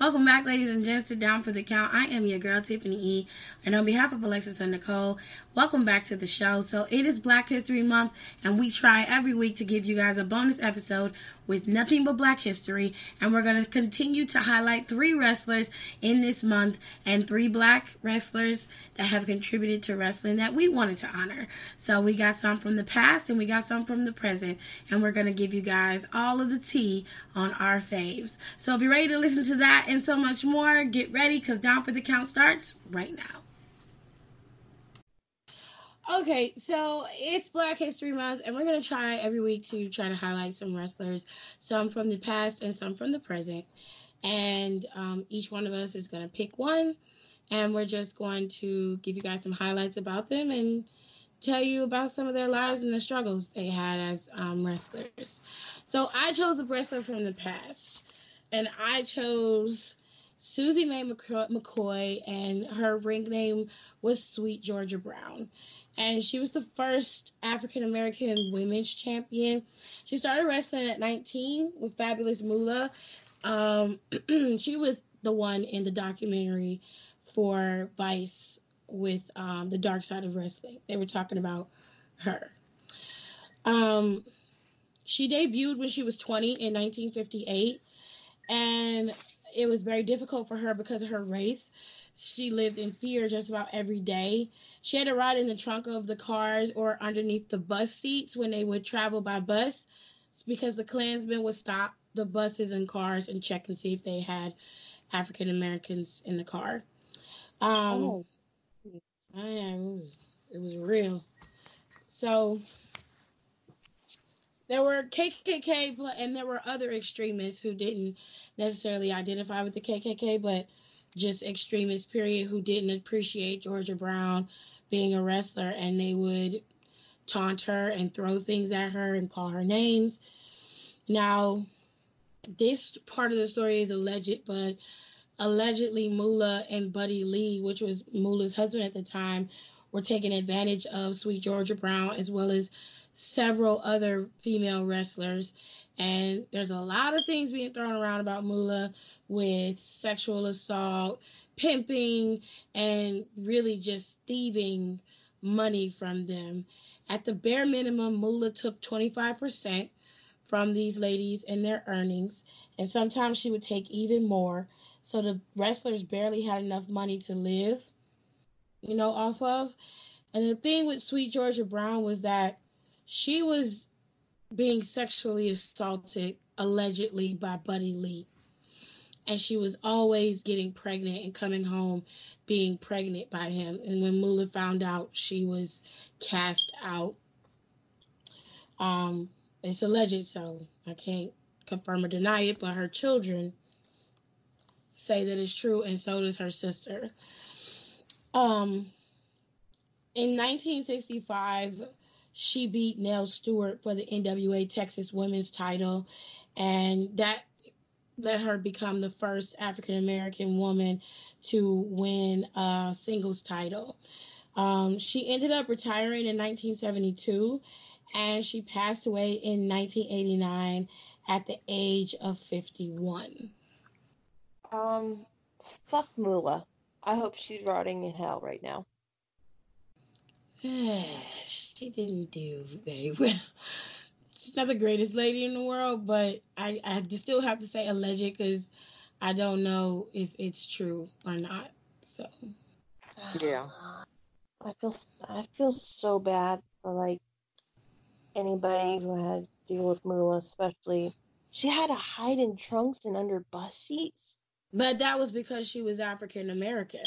Welcome back, ladies and gents, to Down for the Count. I am your girl, Tiffany E. And on behalf of Alexis and Nicole, welcome back to the show. So, it is Black History Month, and we try every week to give you guys a bonus episode with nothing but black history. And we're going to continue to highlight three wrestlers in this month and three black wrestlers that have contributed to wrestling that we wanted to honor. So, we got some from the past and we got some from the present. And we're going to give you guys all of the tea on our faves. So, if you're ready to listen to that, and so much more. Get ready because Down for the Count starts right now. Okay, so it's Black History Month, and we're going to try every week to try to highlight some wrestlers, some from the past and some from the present. And um, each one of us is going to pick one, and we're just going to give you guys some highlights about them and tell you about some of their lives and the struggles they had as um, wrestlers. So I chose a wrestler from the past and I chose Susie Mae McCoy, and her ring name was Sweet Georgia Brown. And she was the first African American women's champion. She started wrestling at 19 with Fabulous Moolah. Um, she was the one in the documentary for Vice with um, the Dark Side of Wrestling. They were talking about her. Um, she debuted when she was 20 in 1958 and it was very difficult for her because of her race. She lived in fear just about every day. She had to ride in the trunk of the cars or underneath the bus seats when they would travel by bus because the Klansmen would stop the buses and cars and check and see if they had African Americans in the car. Um, oh. yeah, it was, it was real. So there were KKK and there were other extremists who didn't necessarily identify with the KKK, but just extremists, period, who didn't appreciate Georgia Brown being a wrestler and they would taunt her and throw things at her and call her names. Now, this part of the story is alleged, but allegedly Moolah and Buddy Lee, which was Moolah's husband at the time, were taking advantage of Sweet Georgia Brown as well as several other female wrestlers. And there's a lot of things being thrown around about Moolah with sexual assault, pimping, and really just thieving money from them. At the bare minimum, Moolah took 25% from these ladies and their earnings, and sometimes she would take even more. So the wrestlers barely had enough money to live, you know, off of. And the thing with Sweet Georgia Brown was that she was being sexually assaulted allegedly by Buddy Lee. And she was always getting pregnant and coming home being pregnant by him. And when Moolah found out, she was cast out. Um, it's alleged, so I can't confirm or deny it, but her children say that it's true, and so does her sister. Um, in 1965, she beat Nell Stewart for the NWA Texas Women's title, and that let her become the first African American woman to win a singles title. Um, she ended up retiring in 1972, and she passed away in 1989 at the age of 51. Um, fuck Moolah. I hope she's rotting in hell right now. She didn't do very well. She's not the greatest lady in the world, but I, I still have to say alleged because I don't know if it's true or not. So. Yeah. I feel I feel so bad for like anybody who had to deal with Moolah, especially. She had to hide in trunks and under bus seats. But that was because she was African American,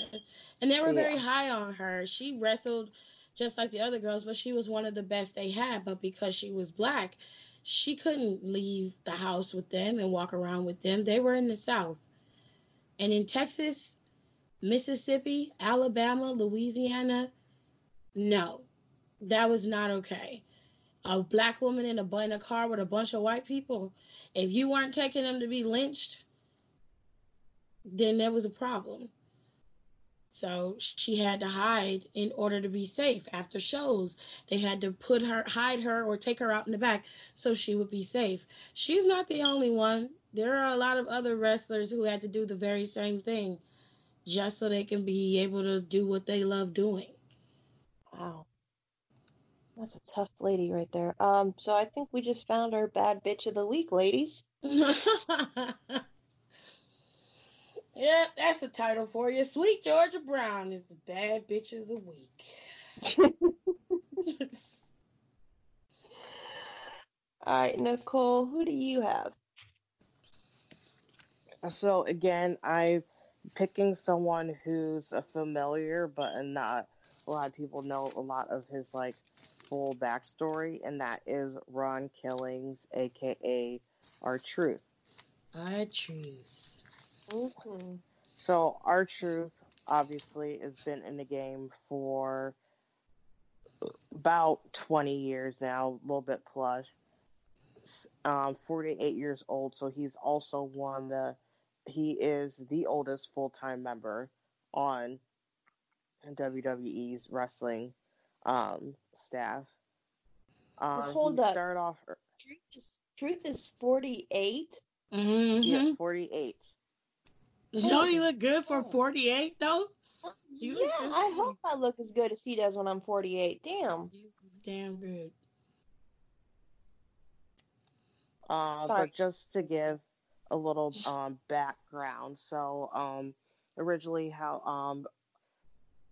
and they were very high on her. She wrestled just like the other girls, but she was one of the best they had. But because she was black, she couldn't leave the house with them and walk around with them. They were in the South. And in Texas, Mississippi, Alabama, Louisiana, no, that was not okay. A black woman in a, in a car with a bunch of white people, if you weren't taking them to be lynched, then there was a problem. So she had to hide in order to be safe after shows. They had to put her, hide her, or take her out in the back so she would be safe. She's not the only one. there are a lot of other wrestlers who had to do the very same thing just so they can be able to do what they love doing. Wow. That's a tough lady right there. Um, so I think we just found our bad bitch of the week, ladies. yeah, that's the title for you. Sweet Georgia Brown is the bad bitch of the week. All right, Nicole, who do you have? So again, I'm picking someone who's a familiar, but not a lot of people know a lot of his like full backstory, and that is Ron Killings, aka Our Truth. R Truth. Mm-hmm. So R-Truth obviously has been in the game for about 20 years now, a little bit plus. Um, 48 years old, so he's also one the he is the oldest full time member on WWE's wrestling um, staff. Um, hold up. started off Truth is, Truth is 48. Mm-hmm. yeah, 48. Don't he look good for 48 though? You yeah. I hope I look as good as he does when I'm 48. Damn. Damn good. Uh, Sorry. but just to give a little um, background, so um, originally how um,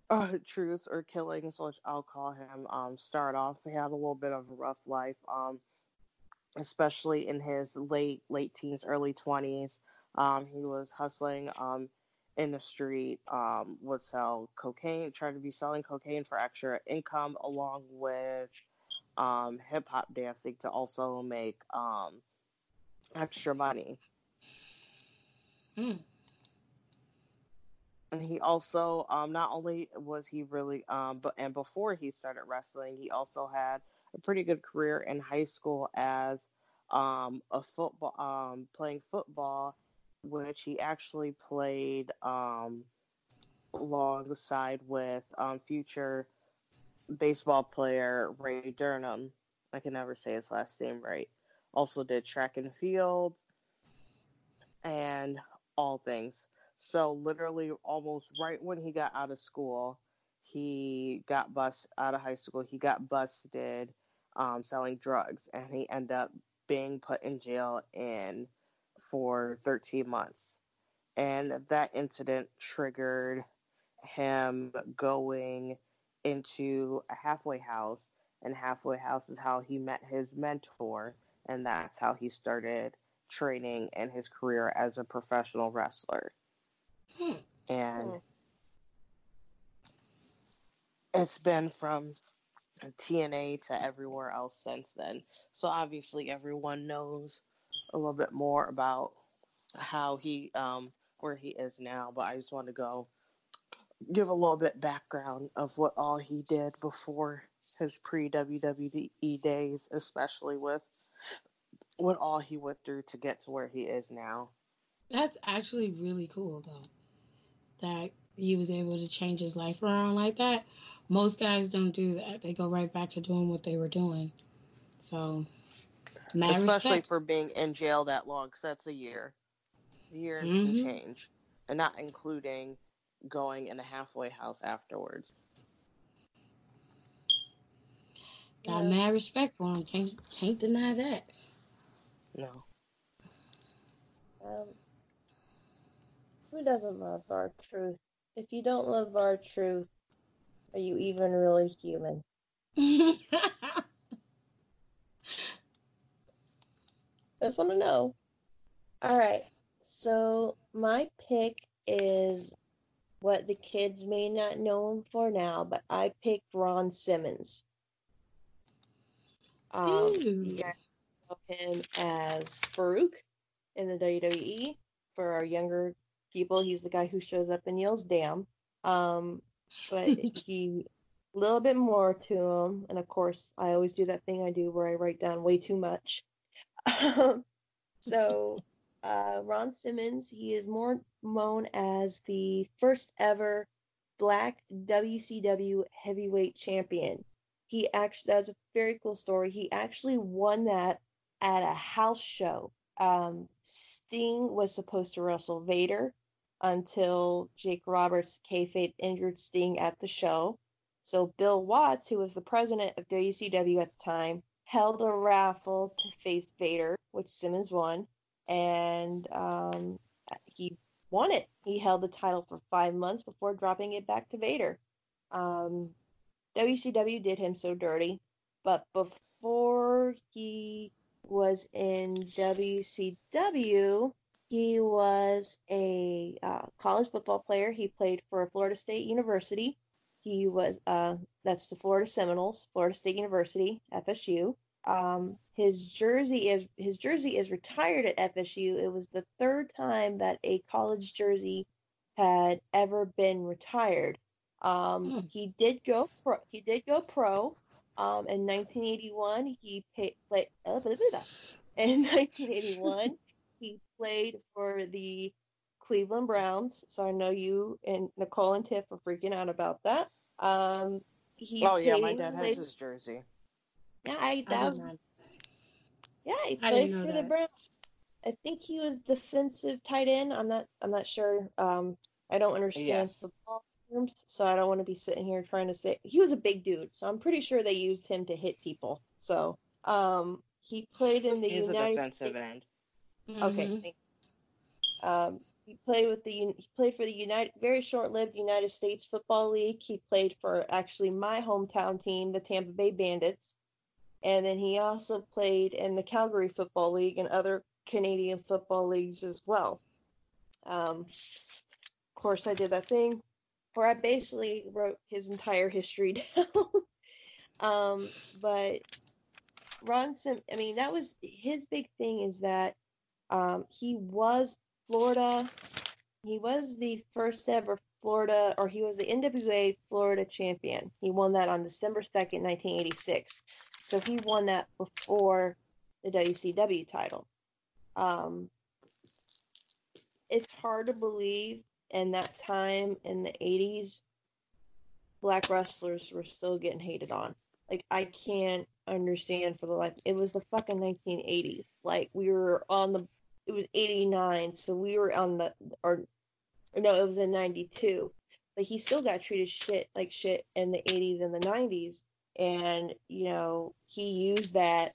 uh, Truth or Killings, which I'll call him, um, start off, he had a little bit of a rough life, um, especially in his late late teens, early 20s. Um, he was hustling um, in the street, um, would sell cocaine, tried to be selling cocaine for extra income, along with um, hip hop dancing to also make um, extra money. Hmm. And he also, um, not only was he really, um, but and before he started wrestling, he also had a pretty good career in high school as um, a football, um, playing football, which he actually played um, alongside with um, future baseball player Ray Durham. I can never say his last name right. Also did track and field and all things. So literally almost right when he got out of school, he got bust out of high school. He got busted um, selling drugs, and he ended up being put in jail in for 13 months. And that incident triggered him going into a halfway house, and halfway house is how he met his mentor, and that's how he started training and his career as a professional wrestler. Hmm. And Hmm. it's been from TNA to everywhere else since then. So obviously everyone knows a little bit more about how he um where he is now, but I just want to go give a little bit background of what all he did before his pre WWE days, especially with what all he went through to get to where he is now. That's actually really cool though. That he was able to change his life around like that. Most guys don't do that. They go right back to doing what they were doing. So, mad especially respect. for being in jail that long, because that's a year, a year and some Mhm. change, and not including going in a halfway house afterwards. Got Yeah. mad respect for him. Can't can't deny that. No, Um, who doesn't love our truth? If you don't love R-Truth, are you even really human? I just want to know. All right. So my pick is what the kids may not know him for now, but I picked Ron Simmons. Um, you him as Faarooq in the WWE. For our younger people, he's the guy who shows up and yells "damn." Um, but he a little bit more to him, and of course, I always do that thing I do where I write down way too much. So, uh, Ron Simmons, he is more known as the first ever black WCW heavyweight champion. He actually, that's a very cool story. He actually won that at a house show. Um, Sting was supposed to wrestle Vader until Jake Roberts kayfabe injured Sting at the show. So Bill Watts, who was the president of WCW at the time, held a raffle to face Vader, which Simmons won, and um, he won it. He held the title for five months before dropping it back to Vader. Um, WCW did him so dirty, but before he was in WCW, he was a uh, college football player. He played for Florida State University. He was uh, that's the Florida Seminoles, Florida State University, FSU. Um, his jersey is his jersey is retired at FSU. It was the third time that a college jersey had ever been retired. Um, hmm. He did go pro. He did go pro. Um, in 1981, he pay, played. Uh, blah, blah, blah. In 1981, he played for the Cleveland Browns. So I know you and Nicole and Tiff are freaking out about that. Um, he oh yeah, my dad has his jersey. Yeah, I, that I yeah, he played for that. the Browns. I think he was defensive tight end. I'm not. I'm not sure. Um, I don't understand football terms, so I don't want to be sitting here trying to say he was a big dude. So I'm pretty sure they used him to hit people. So um, he played in the He's United. a defensive end. Okay. Mm-hmm. Um, he played with the he played for the United very short-lived United States Football League. He played for actually my hometown team, the Tampa Bay Bandits, and then he also played in the Calgary Football League and other Canadian football leagues as well. Um, of course, I did that thing where I basically wrote his entire history down. um, but Ron Sim, I mean, that was his big thing is that um, he was Florida. He was the first ever Florida, or he was the NWA Florida champion. He won that on December 2nd, 1986. So he won that before the WCW title. Um, it's hard to believe in that time in the 80s, black wrestlers were still getting hated on. Like, I can't understand for the life. It was the fucking 1980s. Like, we were on the it was 89, so we were on the or, no, it was in 92. But he still got treated shit like shit in the 80s and the 90s, and you know he used that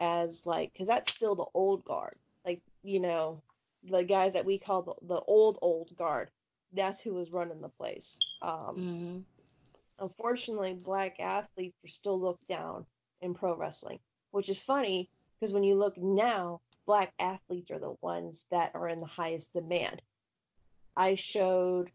as like because that's still the old guard, like you know the guys that we call the, the old old guard. That's who was running the place. Um, mm-hmm. Unfortunately, black athletes are still looked down in pro wrestling, which is funny because when you look now, black athletes are the ones that are in the highest demand. I showed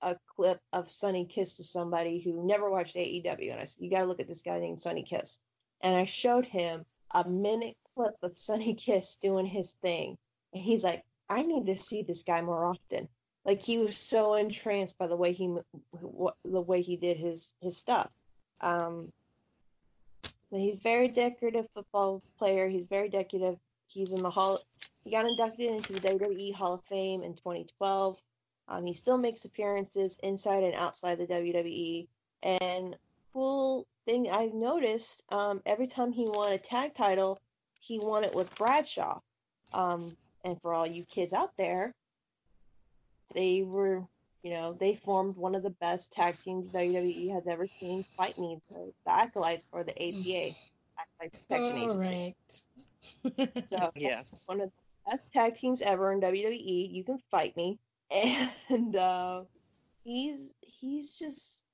a clip of Sonny Kiss to somebody who never watched AEW, and I said, "You got to look at this guy named Sonny Kiss." And I showed him a minute clip of Sonny Kiss doing his thing, and he's like, "I need to see this guy more often." Like he was so entranced by the way he the way he did his his stuff. Um, he's very decorative football player. He's very decorative He's in the hall. He got inducted into the WWE Hall of Fame in 2012. Um, he still makes appearances inside and outside the WWE. And cool thing I've noticed, um, every time he won a tag title, he won it with Bradshaw. Um, and for all you kids out there, they were, you know, they formed one of the best tag teams WWE has ever seen. Fight me, the, the acolytes for the APA, Acolytes Protection Agency. So yes, one of the best tag teams ever in WWE. You can fight me, and uh, he's he's just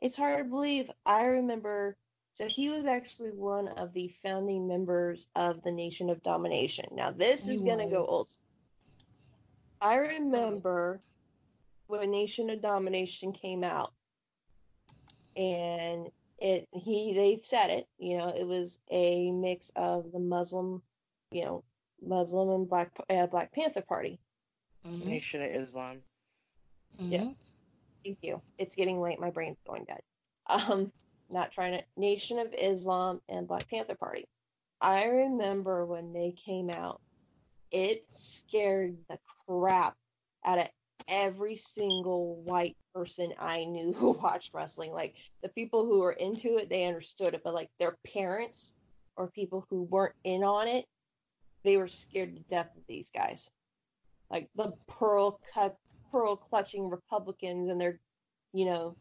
it's hard to believe. I remember. So he was actually one of the founding members of the Nation of Domination. Now this he is going to go old. I remember when Nation of Domination came out, and it he they said it. You know, it was a mix of the Muslim you know, Muslim and Black uh, Black Panther Party. Mm-hmm. Nation of Islam. Mm-hmm. Yeah. Thank you. It's getting late. My brain's going dead. Um, not trying to. Nation of Islam and Black Panther Party. I remember when they came out, it scared the crap out of every single white person I knew who watched wrestling. Like the people who were into it, they understood it, but like their parents or people who weren't in on it, they were scared to death of these guys. like the pearl cut, pearl clutching Republicans, and they're, you know,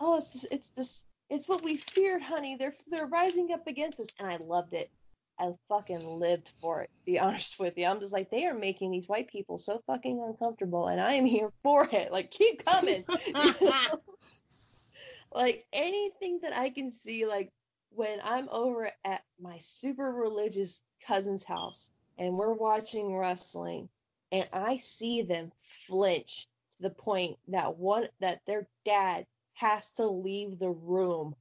oh, it's this, it's this, it's what we feared, honey. They're they're rising up against us, and I loved it. I fucking lived for it. To be honest with you, I'm just like they are making these white people so fucking uncomfortable, and I am here for it. Like keep coming. like anything that I can see, like when I'm over at my super religious cousin's house and we're watching wrestling, and I see them flinch to the point that one that their dad has to leave the room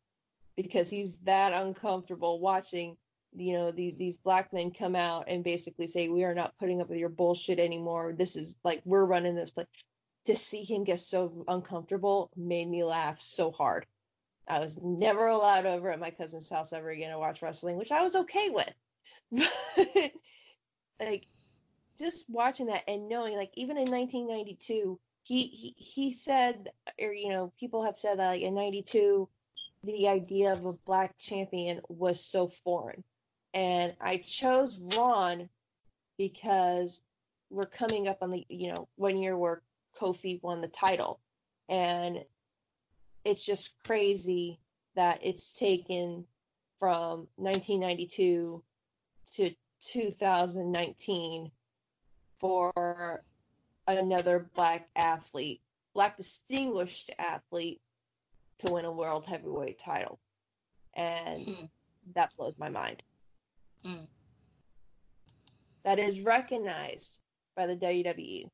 because he's that uncomfortable watching you know these these black men come out and basically say we are not putting up with your bullshit anymore. This is like we're running this place. To see him get so uncomfortable made me laugh so hard i was never allowed over at my cousin's house ever again to watch wrestling which i was okay with. But like just watching that and knowing like even in 1992 he he, he said or you know people have said that like in 92 the idea of a black champion was so foreign. And I chose Ron because we're coming up on the you know one year where Kofi won the title, and it's just crazy that it's taken from 1992 to 2019 for another black athlete, black distinguished athlete, to win a world heavyweight title, and hmm. that blows my mind. Mm. That is recognized by the WWE.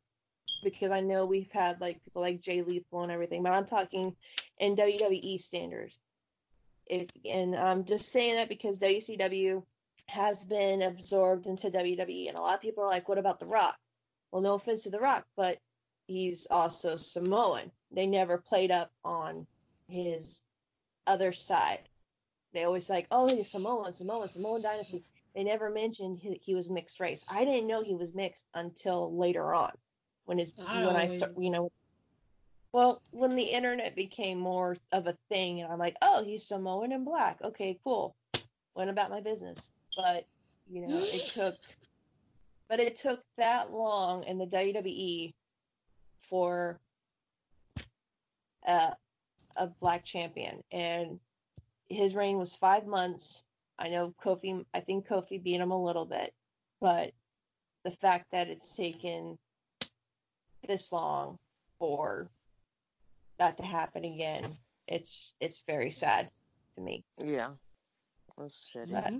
Because I know we've had like people like Jay Lethal and everything, but I'm talking in WWE standards. If and I'm just saying that because WCW has been absorbed into WWE, and a lot of people are like, "What about The Rock?" Well, no offense to The Rock, but he's also Samoan. They never played up on his other side. They always like, "Oh, he's Samoan, Samoan, Samoan dynasty." They never mentioned he, he was mixed race. I didn't know he was mixed until later on, when his I when I start, you know, well, when the internet became more of a thing, and I'm like, oh, he's Samoan and black. Okay, cool. Went about my business, but you know, it took, but it took that long in the WWE for uh, a black champion, and his reign was five months I know Kofi, I think Kofi beat him a little bit, but the fact that it's taken this long for that to happen again, it's it's very sad to me. Yeah, that's shitty. But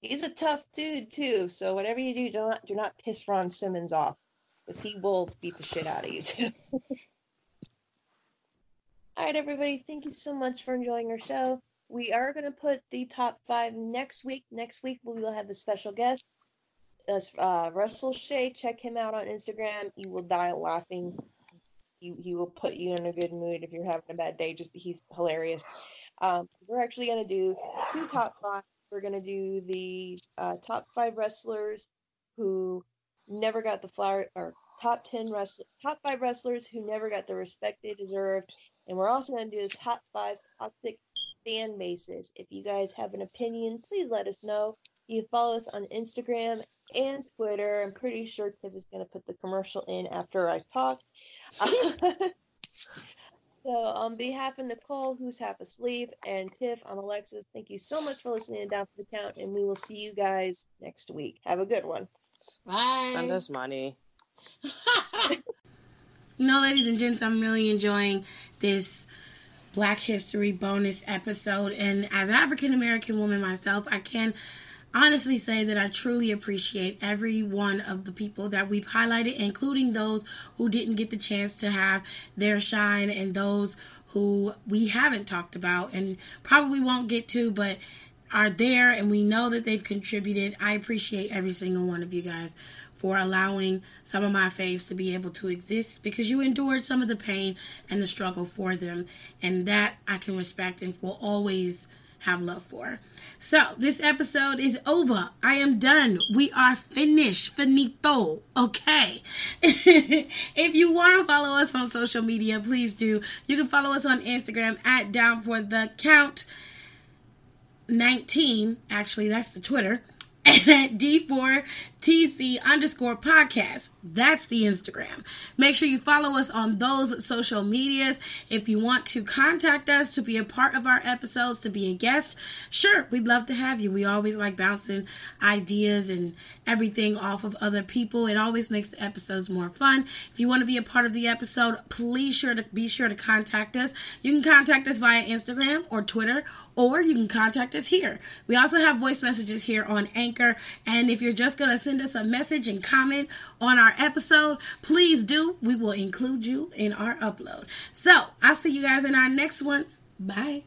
he's a tough dude too, so whatever you do, do not do not piss Ron Simmons off, because he will beat the shit out of you too. All right, everybody, thank you so much for enjoying our show. We are going to put the top five next week. Next week we will have a special guest, uh, Russell Shea. Check him out on Instagram. You will die laughing. He, he will put you in a good mood if you're having a bad day. Just he's hilarious. Um, we're actually to do two top five. We're to do the uh, top five wrestlers who never got the flower or top 10 wrestlers, top five wrestlers who never got the respect they deserved. And we're also to do the top five toxic fan bases. If you guys have an opinion, please let us know. You can follow us on Instagram and Twitter. I'm pretty sure Tiff is going to put the commercial in after I talk. So, on behalf of Nicole, who's half asleep, and Tiff, I'm Alexis. Thank you so much for listening to Down for the Count, and we will see you guys next week. Have a good one. Bye. Send us money. you know, ladies and gents, I'm really enjoying this Black History bonus episode. And as an African American woman myself, I can honestly say that I truly appreciate every one of the people that we've highlighted, including those who didn't get the chance to have their shine and those who we haven't talked about and probably won't get to, but are there and we know that they've contributed. I appreciate every single one of you guys for allowing some of my faves to be able to exist because you endured some of the pain and the struggle for them. And that I can respect and will always have love for. So, this episode is over. I am done. We are finished. Finito. Okay. if you want to follow us on social media, please do. You can follow us on Instagram at Down for the Count 19. Actually, that's the Twitter. at D4 TC underscore podcast. That's the Instagram. Make sure you follow us on those social medias. If you want to contact us to be a part of our episodes, to be a guest, sure, we'd love to have you. We always like bouncing ideas and everything off of other people. It always makes the episodes more fun. If you want to be a part of the episode, please sure to be sure to contact us. You can contact us via Instagram or Twitter or you can contact us here. We also have voice messages here on Anchor. And if you're just going to send us a message and comment on our episode, please do. We will include you in our upload. So I'll see you guys in our next one. Bye.